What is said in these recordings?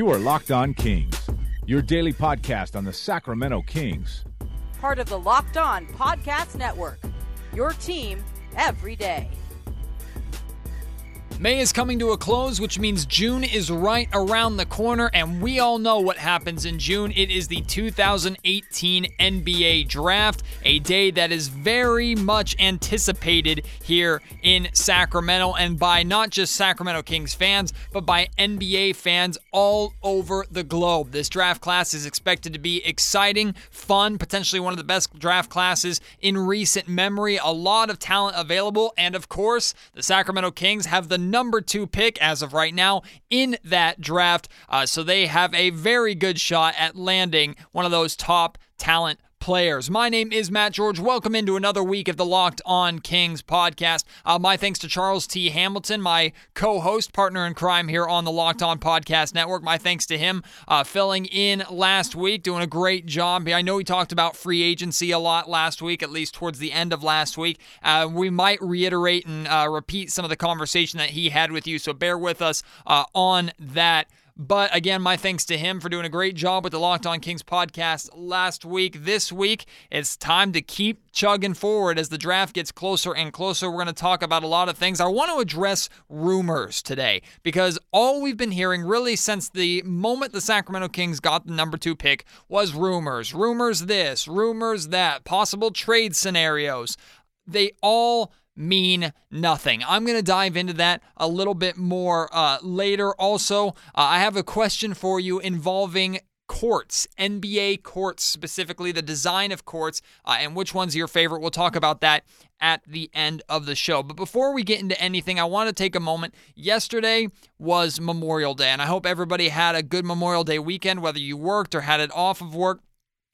You are Locked On Kings, your daily podcast on the Sacramento Kings. Part of the Locked On Podcast Network. Your team every day. May is coming to a close, which means June is right around the corner, and we all know what happens in June. It is the 2018 NBA Draft, a day that is very much anticipated here in Sacramento, and by not just Sacramento Kings fans, but by NBA fans all over the globe. This draft class is expected to be exciting, fun, potentially one of the best draft classes in recent memory. A lot of talent available, and of course, the Sacramento Kings have the number two pick as of right now in that draft. Uh, so they have a very good shot at landing one of those top talent players. My name is Matt George. Welcome into another week of the Locked On Kings podcast. Uh, my thanks to Charles T. Hamilton, my co host, partner in crime here on the Locked On Podcast Network. My thanks to him uh, filling in last week, doing a great job. I know he talked about free agency a lot last week, at least towards the end of last week. Uh, we might reiterate and uh, repeat some of the conversation that he had with you, so bear with us uh, on that. But again, my thanks to him for doing a great job with the Locked On Kings podcast last week. This week, it's time to keep chugging forward as the draft gets closer and closer. We're going to talk about a lot of things. I want to address rumors today because all we've been hearing really since the moment the Sacramento Kings got the number two pick was rumors. Rumors this, rumors that, possible trade scenarios. They all mean nothing. I'm going to dive into that a little bit more uh, later. Also, uh, I have a question for you involving courts, NBA courts specifically, the design of courts, uh, and which one's your favorite. We'll talk about that at the end of the show. But before we get into anything, I want to take a moment. Yesterday was Memorial Day, and I hope everybody had a good Memorial Day weekend, whether you worked or had it off of work.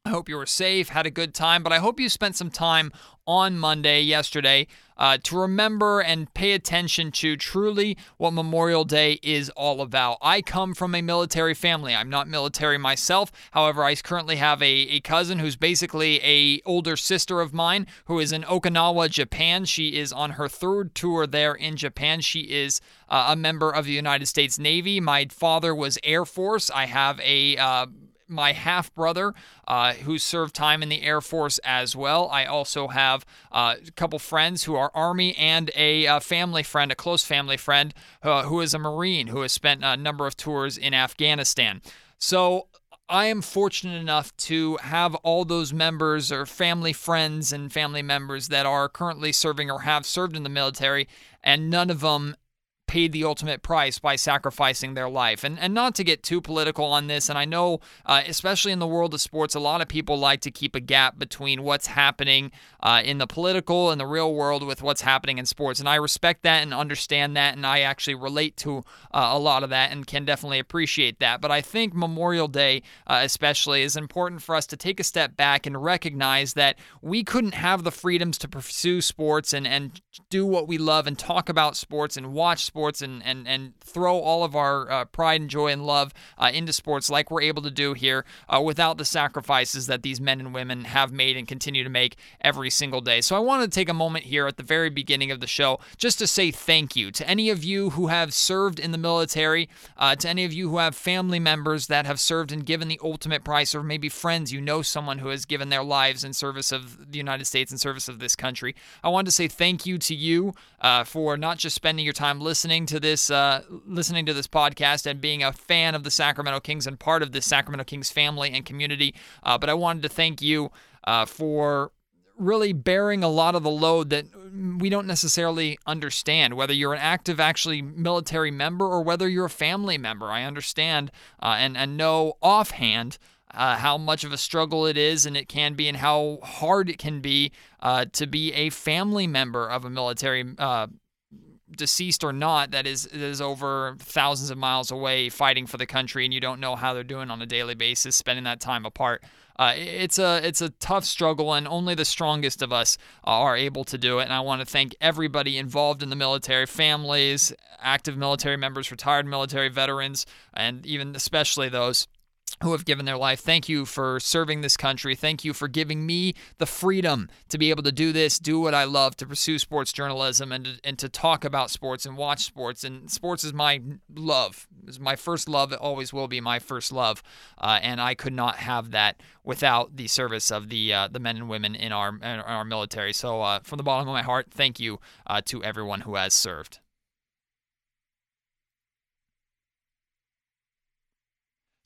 I hope you were safe, had a good time, but I hope you spent some time on Monday, yesterday, uh, to remember and pay attention to truly what Memorial Day is all about. I come from a military family. I'm not military myself. However, I currently have a, a cousin who's basically a older sister of mine who is in Okinawa, Japan. She is on her third tour there in Japan. She is uh, a member of the United States Navy. My father was Air Force. I have a uh, my half brother uh, who served time in the Air Force as well. I also have uh, a couple friends who are Army and a, uh, family friend, a close family friend, uh, who is a Marine who has spent a number of tours in Afghanistan. So I am fortunate enough to have all those members or family friends and family members that are currently serving or have served in the military, and none of them paid the ultimate price by sacrificing their life. And, and not to get too political on this, and I know, uh, especially in the world of sports, a lot of people like to keep a gap between what's happening uh, in the political and the real world with what's happening in sports. And I respect that and understand that, and I actually relate to uh, a lot of that and can definitely appreciate that. But I think Memorial Day, uh, especially, is important for us to take a step back and recognize that we couldn't have the freedoms to pursue sports and, and do what we love and talk about sports and watch sports sports and and and throw all of our uh, pride and joy and love uh, into sports like we're able to do here uh, without the sacrifices that these men and women have made and continue to make every single day. So I want to take a moment here at the very beginning of the show just to say thank you to any of you who have served in the military, uh, to any of you who have family members that have served and given the ultimate price, or maybe friends you know someone who has given their lives in service of the United States and service of this country. I want to say thank you to you uh, for not just spending your time listening listening to this uh, listening to this podcast and being a fan of the Sacramento Kings and part of the Sacramento Kings family and community. Uh, but I wanted to thank you uh, for really bearing a lot of the load that we don't necessarily understand whether you're an active actually military member or whether you're a family member i understand uh, and and know offhand uh, how much of a struggle it is and it can be and how hard it can be uh, to be a family member of a military uh, deceased or not that is that is over thousands of miles away fighting for the country and you don't know how they're doing on a daily basis spending that time apart. Uh, it's a it's a tough struggle and only the strongest of us are able to do it. And I want to thank everybody involved in the military families active military members retired military veterans and even especially those who have given their life. Thank you for serving this country. Thank you for giving me the freedom to be able to do this, do what I love, to pursue sports journalism and to, and to talk about sports and watch sports. And sports is my love. Is my first love. It always will be my first love. Uh, and I could not have that without the service of the uh, the men and women in our in our military. So uh, from the bottom of my heart, thank you uh, to everyone who has served.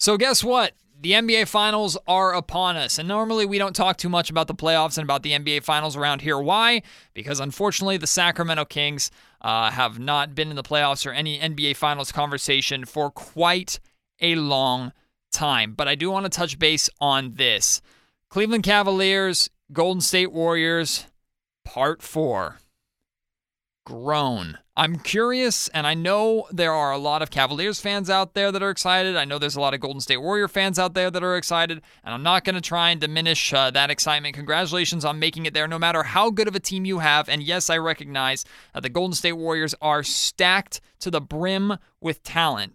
So, guess what? The NBA Finals are upon us. And normally we don't talk too much about the playoffs and about the NBA Finals around here. Why? Because unfortunately, the Sacramento Kings uh, have not been in the playoffs or any NBA Finals conversation for quite a long time. But I do want to touch base on this Cleveland Cavaliers, Golden State Warriors, part four. Grown. I'm curious, and I know there are a lot of Cavaliers fans out there that are excited. I know there's a lot of Golden State Warrior fans out there that are excited, and I'm not going to try and diminish uh, that excitement. Congratulations on making it there, no matter how good of a team you have. And yes, I recognize that the Golden State Warriors are stacked to the brim with talent.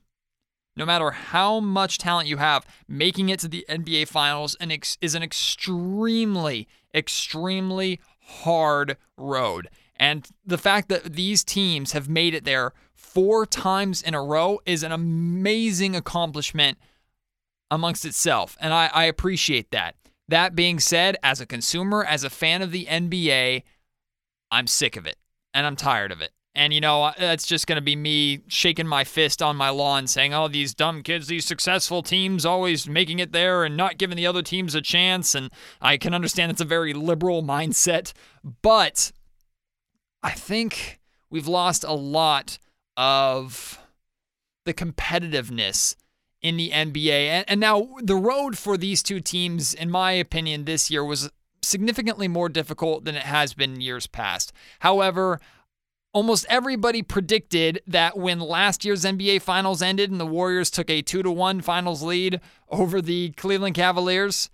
No matter how much talent you have, making it to the NBA Finals is an extremely, extremely hard road. And the fact that these teams have made it there four times in a row is an amazing accomplishment amongst itself. And I, I appreciate that. That being said, as a consumer, as a fan of the NBA, I'm sick of it and I'm tired of it. And, you know, that's just going to be me shaking my fist on my lawn saying, oh, these dumb kids, these successful teams always making it there and not giving the other teams a chance. And I can understand it's a very liberal mindset. But I think we've lost a lot of the competitiveness in the NBA. And, and, now the road for these two teams, in my opinion, this year was significantly more difficult than it has been years past. However, almost everybody predicted that when last year's NBA Finals ended and the Warriors took a 2 to 1 finals lead over the Cleveland Cavaliers,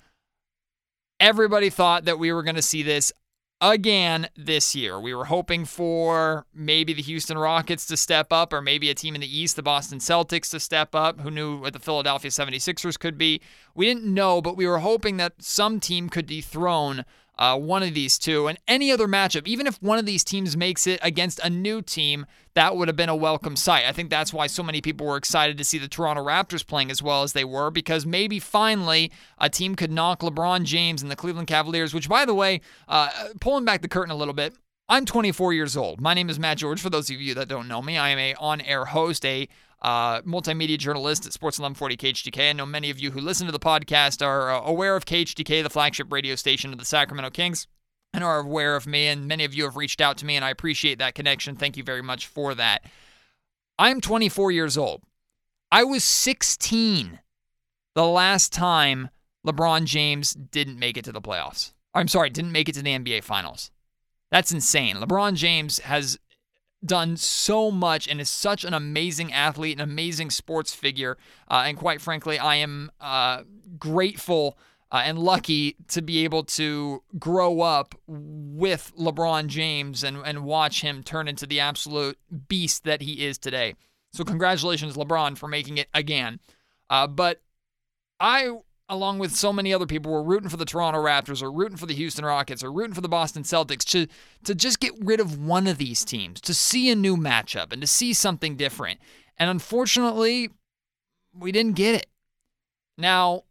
everybody thought that we were going to see this again this year. We were hoping for maybe the Houston Rockets to step up, or maybe a team in the East, the Boston Celtics, to step up. Who knew what the Philadelphia 76ers could be? We didn't know, but we were hoping that some team could dethrone uh, one of these two. And any other matchup, even if one of these teams makes it against a new team, that would have been a welcome sight. I think that's why so many people were excited to see the Toronto Raptors playing as well as they were, because maybe finally a team could knock LeBron James and the Cleveland Cavaliers, which, by the way, uh, pulling back the curtain a little bit, I'm 24 years old. My name is Matt George. For those of you that don't know me, I am a on-air host, a uh, multimedia journalist at Sports 1140 KHTK. I know many of you who listen to the podcast are uh, aware of KHTK, the flagship radio station of the Sacramento Kings, and are aware of me. And many of you have reached out to me, and I appreciate that connection. Thank you very much for that. I'm 24 years old. I was 16 the last time LeBron James didn't make it to the playoffs. I'm sorry, didn't make it to the NBA Finals. That's insane. LeBron James has done so much and is such an amazing athlete, an amazing sports figure. Uh, and quite frankly, I am uh, grateful uh, and lucky to be able to grow up with LeBron James and, and watch him turn into the absolute beast that he is today. So, congratulations, LeBron, for making it again. Uh, but I along with so many other people, were rooting for the Toronto Raptors or rooting for the Houston Rockets or rooting for the Boston Celtics to, to just get rid of one of these teams, to see a new matchup and to see something different. And unfortunately, we didn't get it. Now,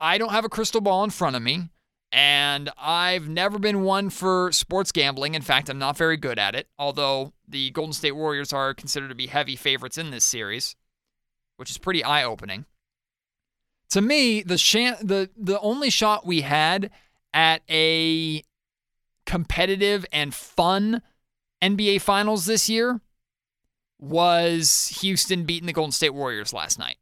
I don't have a crystal ball in front of me, and I've never been one for sports gambling. In fact, I'm not very good at it, although the Golden State Warriors are considered to be heavy favorites in this series, which is pretty eye opening. To me, the shan- the the only shot we had at a competitive and fun NBA Finals this year was Houston beating the Golden State Warriors last night.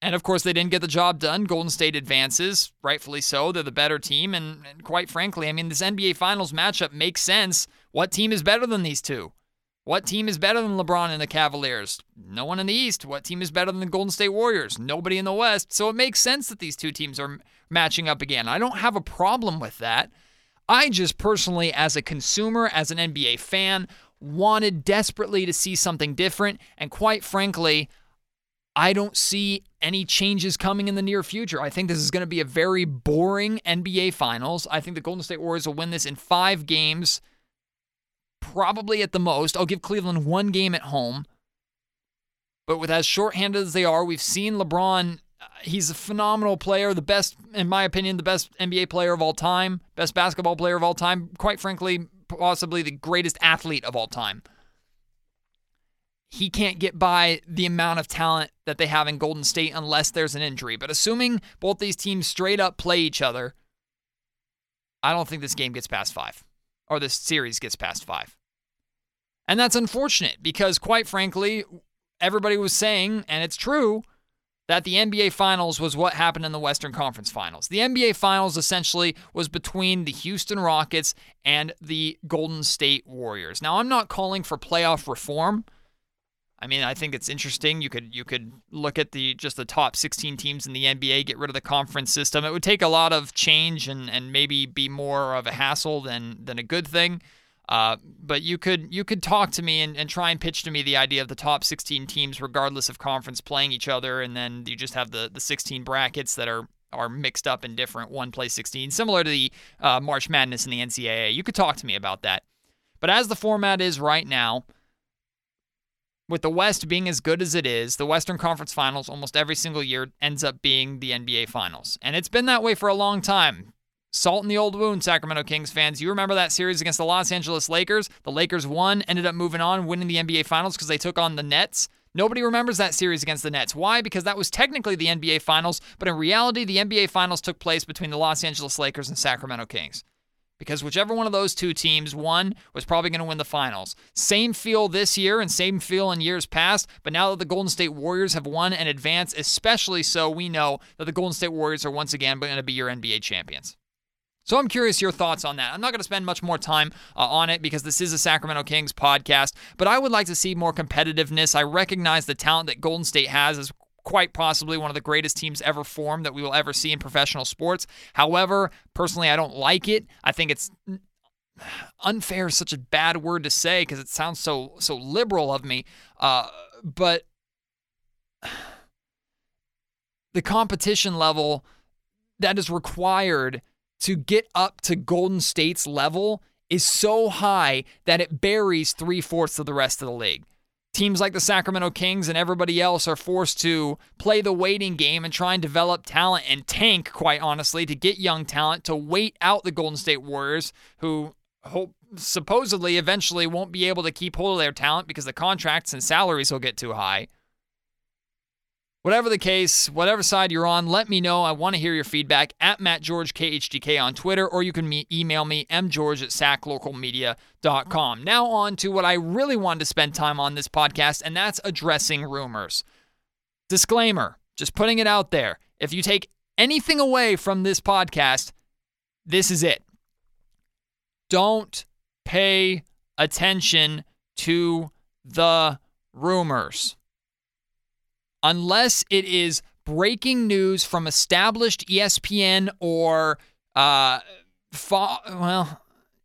And of course, they didn't get the job done. Golden State advances, rightfully so. They're the better team. And, and, quite frankly, I mean, this NBA Finals matchup makes sense. What team is better than these two? What team is better than LeBron and the Cavaliers? No one in the East. What team is better than the Golden State Warriors? Nobody in the West. So it makes sense that these two teams are matching up again. I don't have a problem with that. I just personally, as a consumer, as an NBA fan, wanted desperately to see something different. And quite frankly, I don't see any changes coming in the near future. I think this is going to be a very boring NBA Finals. I think the Golden State Warriors will win this in five games, probably at the most. I'll give Cleveland one game at home. But with as shorthanded as they are, we've seen LeBron. Uh, he's a phenomenal player, the best, in my opinion, the best NBA player of all time, best basketball player of all time. Quite frankly, possibly the greatest athlete of all time he can't get by the amount of talent that they have in Golden State unless there's an injury. But assuming both these teams straight up play each other, I don't think this game gets past five, or this series gets past five. And that's unfortunate because, quite frankly, everybody was saying, and it's true, that the NBA Finals was what happened in the Western Conference Finals. The NBA Finals essentially was between the Houston Rockets and the Golden State Warriors. Now, I'm not calling for playoff reform. I mean, I think it's interesting. You could you could look at the just the top 16 teams in the NBA, get rid of the conference system. It would take a lot of change and and maybe be more of a hassle than than a good thing. Uh, but you could you could talk to me and, and try and pitch to me the idea of the top 16 teams, regardless of conference, playing each other, and then you just have the the 16 brackets that are are mixed up and different. One plays 16, similar to the uh, March Madness in the NCAA. You could talk to me about that. But as the format is right now, with the West being as good as it is, the Western Conference Finals almost every single year ends up being the NBA Finals. And it's been that way for a long time. Salt in the old wound, Sacramento Kings fans. You remember that series against the Los Angeles Lakers? The Lakers won, ended up moving on, winning the NBA Finals because they took on the Nets. Nobody remembers that series against the Nets. Why? Because that was technically the NBA Finals, but in reality, the NBA Finals took place between the Los Angeles Lakers and Sacramento Kings because whichever one of those two teams won was probably going to win the finals. Same feel this year and same feel in years past, but now that the Golden State Warriors have won and advanced, especially so, we know that the Golden State Warriors are once again going to be your NBA champions. So I'm curious your thoughts on that. I'm not going to spend much more time uh, on it because this is a Sacramento Kings podcast, but I would like to see more competitiveness. I recognize the talent that Golden State has as quite possibly one of the greatest teams ever formed that we will ever see in professional sports. However, personally, I don't like it. I think it's unfair such a bad word to say because it sounds so so liberal of me. Uh, but the competition level that is required to get up to Golden State's level is so high that it buries three fourths of the rest of the league teams like the Sacramento Kings and everybody else are forced to play the waiting game and try and develop talent and tank, quite honestly, to get young talent to wait out the Golden State Warriors, who hope supposedly eventually won't be able to keep hold of their talent because the contracts and salaries will get too high. Whatever the case, whatever side you're on, let me know. I want to hear your feedback at MattGeorgeKHTK on Twitter, or you can me- email me, mgeorge at saclocalmedia.com. Now, on to what I really wanted to spend time on this podcast, and that's addressing rumors. Disclaimer, just putting it out there. If you take anything away from this podcast, this is it. Don't pay attention to the rumors unless it is breaking news from established ESPN or uh, well,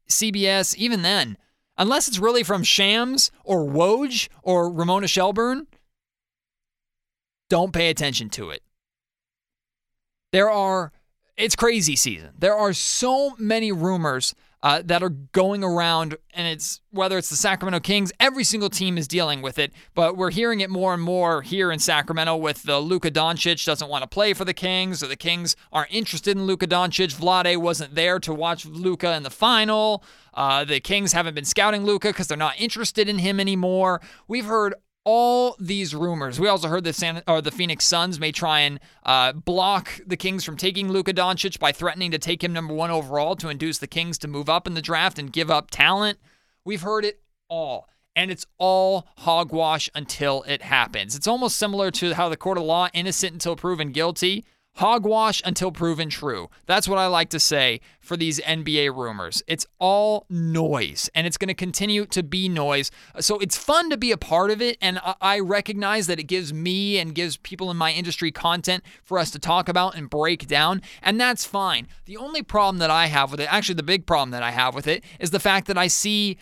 CBS, even then, unless it's really from Shams or Woj or Ramona Shelburne, don't pay attention to it. There are, it's crazy season. There are so many rumors uh, that are going around, and it's whether it's the Sacramento Kings, every single team is dealing with it, but we're hearing it more and more here in Sacramento with the Luka Doncic doesn't want to play for the Kings, or the Kings aren't interested in Luka Doncic. Vlade wasn't there to watch Luka in the final. Uh, the Kings haven't been scouting Luka because they're not interested in him anymore. We've heard all these rumors. We also heard that San, or the Phoenix Suns may try and uh, block the Kings from taking Luka Doncic by threatening to take him number one overall to induce the Kings to move up in the draft and give up talent. We've heard it all. And it's all hogwash until it happens. It's almost similar to how the court of law, innocent until proven guilty. Hogwash until proven true. That's what I like to say for these NBA rumors. It's all noise, and it's going to continue to be noise. So it's fun to be a part of it, and I recognize that it gives me and gives people in my industry content for us to talk about and break down, and that's fine. The only problem that I have with it, actually, the big problem that I have with it, is the fact that I see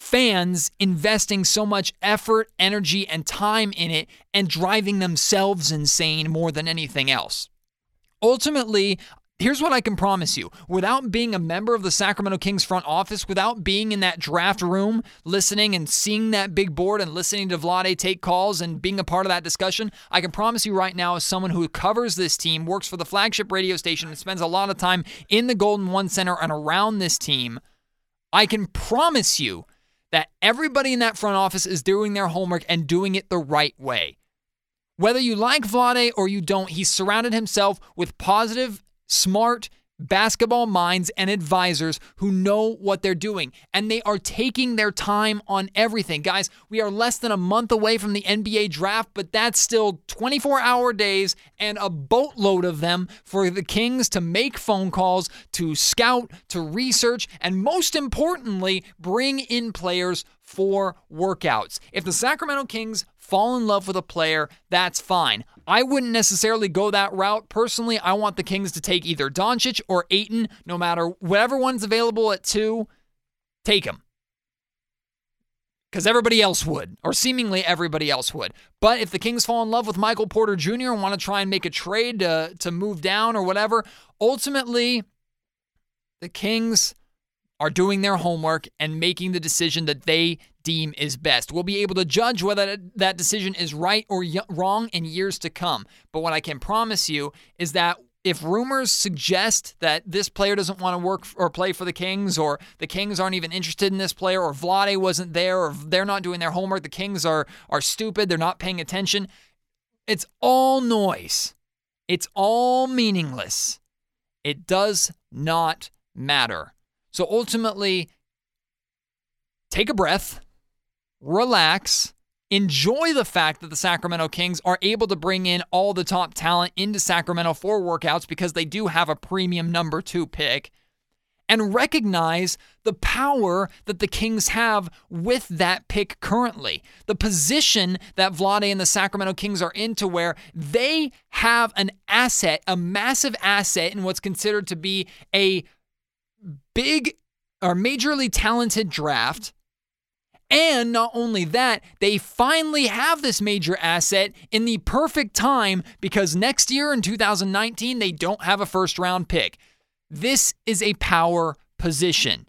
fans investing so much effort, energy, and time in it and driving themselves insane more than anything else. Ultimately, Here's what I can promise you. Without being a member of the Sacramento Kings front office, without being in that draft room, listening and seeing that big board and listening to Vlade take calls and being a part of that discussion, I can promise you right now, as someone who covers this team, works for the flagship radio station, and spends a lot of time in the Golden One Center and around this team, I can promise you that everybody in that front office is doing their homework and doing it the right way. Whether you like Vlade or you don't, he's surrounded himself with positive smart basketball minds and advisors who know what they're doing and they are taking their time on everything. Guys, we are less than a month away from the NBA draft, but that's still 24 hour days and a boatload of them for the Kings to make phone calls, to scout, to research, and most importantly, bring in players for workouts. If the Sacramento Kings fall in love with a player, that's fine. I wouldn't necessarily go that route. Personally, I want the Kings to take either Doncic or Ayton, no matter whatever one's available at two, take him. Because everybody else would, or seemingly everybody else would. But if the Kings fall in love with Michael Porter Jr. and want to try and make a trade to, to move down or whatever, ultimately, the Kings are doing their homework and making the decision that they deem is best. We'll be able to judge whether that decision is right or wrong in years to come. But what I can promise you is that if rumors suggest that this player doesn't want to work or play for the Kings, or the Kings aren't even interested in this player, or Vlade wasn't there, or they're not doing their homework, the Kings are are stupid, they're not paying attention. It's all noise. It's all meaningless. It does not matter. So ultimately, take a breath, relax, enjoy the fact that the Sacramento Kings are able to bring in all the top talent into Sacramento for workouts because they do have a premium number two pick. And recognize the power that the Kings have with that pick currently. The position that Vlade and the Sacramento Kings are in to where they have an asset, a massive asset in what's considered to be a big or majorly talented draft. And not only that, they finally have this major asset in the perfect time because next year in 2019, they don't have a first round pick. This is a power position.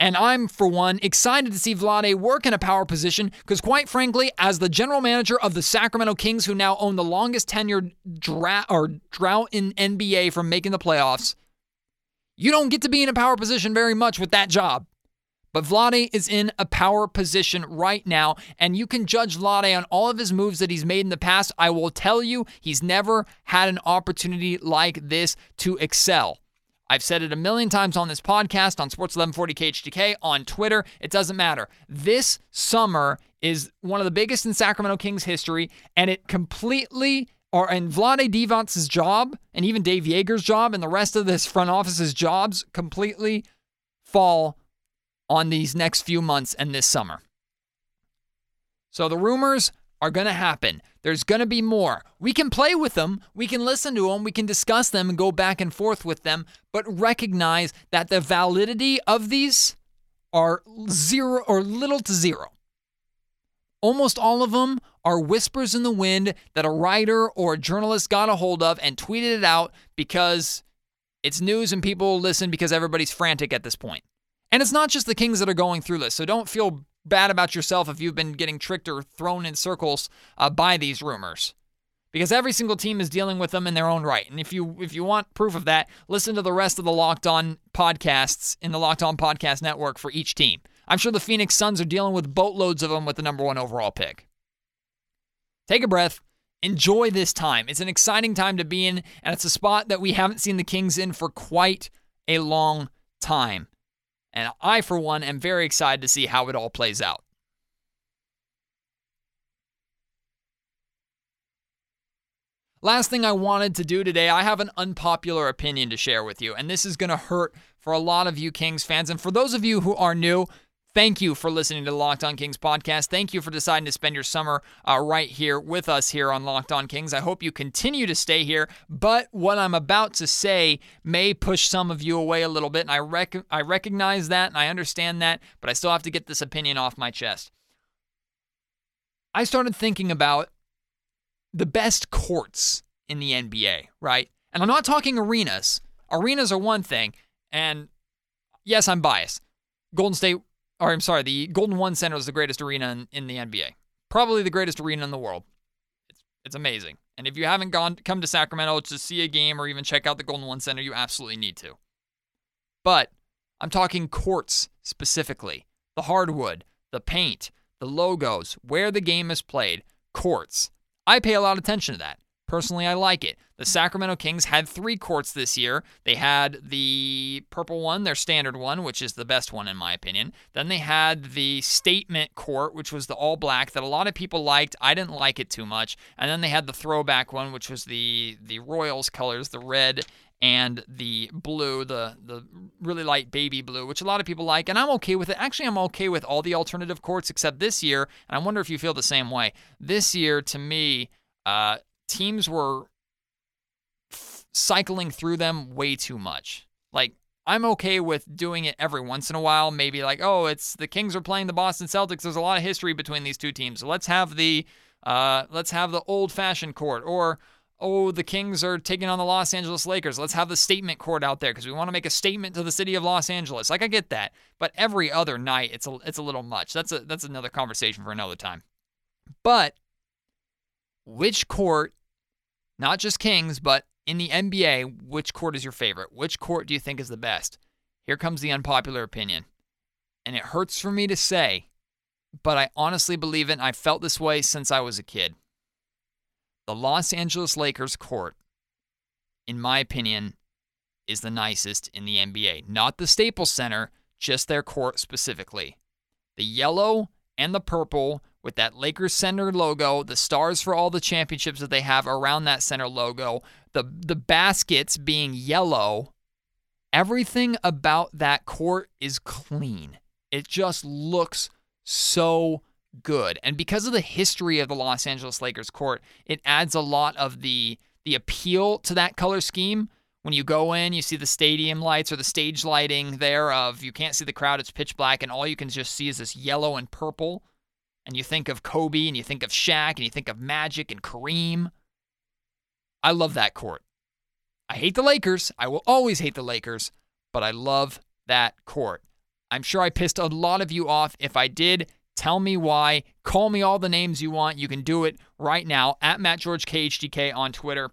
And I'm, for one, excited to see Vlade work in a power position because, quite frankly, as the general manager of the Sacramento Kings, who now own the longest tenured dra- or drought in NBA from making the playoffs, you don't get to be in a power position very much with that job. But Vlade is in a power position right now, and you can judge Vlade on all of his moves that he's made in the past. I will tell you, he's never had an opportunity like this to excel. I've said it a million times on this podcast, on Sports 1140 KHTK, on Twitter. It doesn't matter. This summer is one of the biggest in Sacramento Kings history, and it completely or and Vlade Divac's job and even Dave Joerger's job and the rest of this front office's jobs completely fall on these next few months and this summer. So the rumors are going to happen. There's going to be more. We can play with them, we can listen to them, we can discuss them and go back and forth with them, but recognize that the validity of these are zero or little to zero. Almost all of them are whispers in the wind that a writer or a journalist got a hold of and tweeted it out because it's news and people listen because everybody's frantic at this point. And it's not just the Kings that are going through this, so don't feel bad about yourself if you've been getting tricked or thrown in circles uh, by these rumors. Because every single team is dealing with them in their own right. And if you if you want proof of that, listen to the rest of the Locked On podcasts in the Locked On Podcast Network for each team. I'm sure the Phoenix Suns are dealing with boatloads of them with the number one overall pick. Take a breath. Enjoy this time. It's an exciting time to be in, and it's a spot that we haven't seen the Kings in for quite a long time. And I, for one, am very excited to see how it all plays out. Last thing I wanted to do today, I have an unpopular opinion to share with you, and this is going to hurt for a lot of you Kings fans. And for those of you who are new, Thank you for listening to Locked On Kings podcast. Thank you for deciding to spend your summer uh, right here with us here on Locked On Kings. I hope you continue to stay here, but what I'm about to say may push some of you away a little bit, and I, rec- I recognize that and I understand that, but I still have to get this opinion off my chest. I started thinking about the best courts in the NBA, right? And I'm not talking arenas. Arenas are one thing, and yes, I'm biased. Golden State or I'm sorry, the Golden One Center is the greatest arena in, in the NBA. Probably the greatest arena in the world. It's, it's amazing. And if you haven't gone come to Sacramento to see a game or even check out the Golden One Center, you absolutely need to. But I'm talking courts specifically. The hardwood, the paint, the logos, where the game is played, courts. I pay a lot of attention to that. Personally, I like it. The Sacramento Kings had three courts this year. They had the purple one, their standard one, which is the best one in my opinion. Then they had the statement court, which was the all black that a lot of people liked. I didn't like it too much. And then they had the throwback one, which was the the Royals colors, the red and the blue, the the really light baby blue, which a lot of people like, and I'm okay with it. Actually, I'm okay with all the alternative courts except this year, and I wonder if you feel the same way. This year, to me, uh, teams were f- cycling through them way too much. Like, I'm okay with doing it every once in a while. Maybe like, oh, it's the Kings are playing the Boston Celtics. There's a lot of history between these two teams. So let's have the uh, let's have the old-fashioned court. Or oh, the Kings are taking on the Los Angeles Lakers. Let's have the statement court out there because we want to make a statement to the city of Los Angeles. Like I get that, but every other night it's a it's a little much. That's a that's another conversation for another time. But which court not just Kings, but in the NBA, which court is your favorite? Which court do you think is the best? Here comes the unpopular opinion. And it hurts for me to say, but I honestly believe it, I felt this way since I was a kid. The Los Angeles Lakers court, in my opinion, is the nicest in the NBA. Not the Staples Center, just their court specifically. The yellow and the purple with that Lakers center logo, the stars for all the championships that they have around that center logo, the the baskets being yellow, everything about that court is clean. It just looks so good. And because of the history of the Los Angeles Lakers court, it adds a lot of the the appeal to that color scheme. When you go in, you see the stadium lights or the stage lighting there of you can't see the crowd, it's pitch black, and all you can just see is this yellow and purple and you think of Kobe and you think of Shaq and you think of Magic and Kareem. I love that court. I hate the Lakers. I will always hate the Lakers, but I love that court. I'm sure I pissed a lot of you off. If I did, tell me why. Call me all the names you want. You can do it right now at Matt George KHTK on Twitter.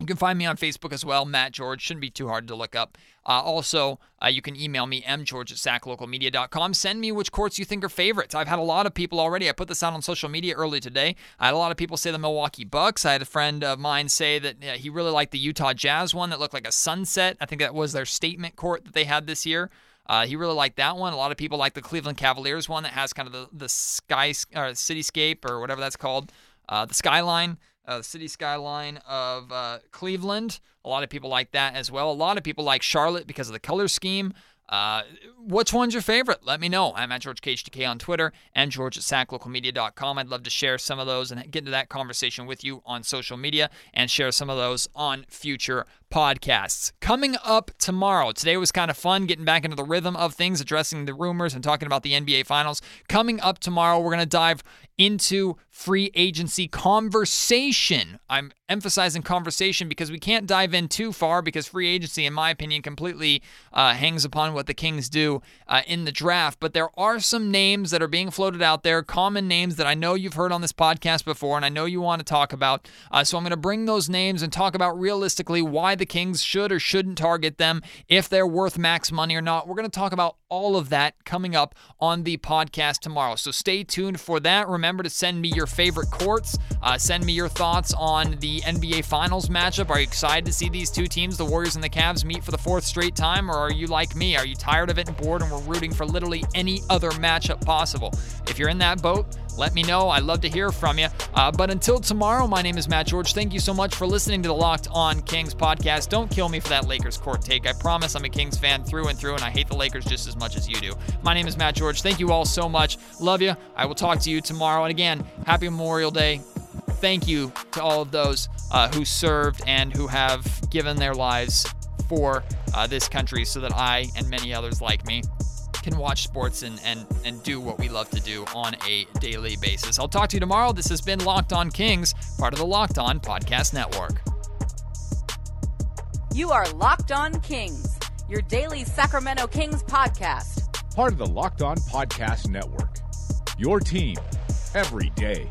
You can find me on Facebook as well, Matt George. Shouldn't be too hard to look up. Uh, also, uh, you can email me, mgeorge at saclocalmedia.com. Send me which courts you think are favorites. I've had a lot of people already. I put this out on social media early today. I had a lot of people say the Milwaukee Bucks. I had a friend of mine say that he really liked the Utah Jazz one that looked like a sunset. I think that was their statement court that they had this year. Uh, he really liked that one. A lot of people like the Cleveland Cavaliers one that has kind of the, the sky or cityscape or whatever that's called, uh, the skyline uh, city skyline of uh, Cleveland. A lot of people like that as well. A lot of people like Charlotte because of the color scheme. Uh, which one's your favorite? Let me know. I'm at George KHTK on Twitter and George at SacLocalMedia.com. I'd love to share some of those and get into that conversation with you on social media and share some of those on future podcasts. Coming up tomorrow, today was kind of fun getting back into the rhythm of things, addressing the rumors and talking about the NBA Finals. Coming up tomorrow, we're going to dive into free agency conversation. I'm emphasizing conversation because we can't dive in too far because free agency, in my opinion, completely uh, hangs upon what the Kings do uh, in the draft. But there are some names that are being floated out there, common names that I know you've heard on this podcast before and I know you want to talk about. Uh, so I'm going to bring those names and talk about realistically why the Kings should or shouldn't target them, if they're worth max money or not. We're going to talk about all of that coming up on the podcast tomorrow. So stay tuned for that. Remember to send me your favorite courts. Uh, send me your thoughts on the NBA Finals matchup. Are you excited to see these two teams, the Warriors and the Cavs, meet for the fourth straight time? Or are you like me? Are you tired of it and bored and we're rooting for literally any other matchup possible? If you're in that boat, let me know. I'd love to hear from you. Uh, but until tomorrow, my name is Matt George. Thank you so much for listening to the Locked On Kings podcast. Don't kill me for that Lakers court take. I promise I'm a Kings fan through and through, and I hate the Lakers just as much as you do. My name is Matt George. Thank you all so much. Love you. I will talk to you tomorrow. And again, happy Memorial Day. Thank you to all of those uh, who served and who have given their lives for uh, this country so that I and many others like me can watch sports and, and, and do what we love to do on a daily basis. I'll talk to you tomorrow. This has been Locked On Kings, part of the Locked On Podcast Network. You are Locked On Kings, your daily Sacramento Kings podcast. Part of the Locked On Podcast Network. Your team every day.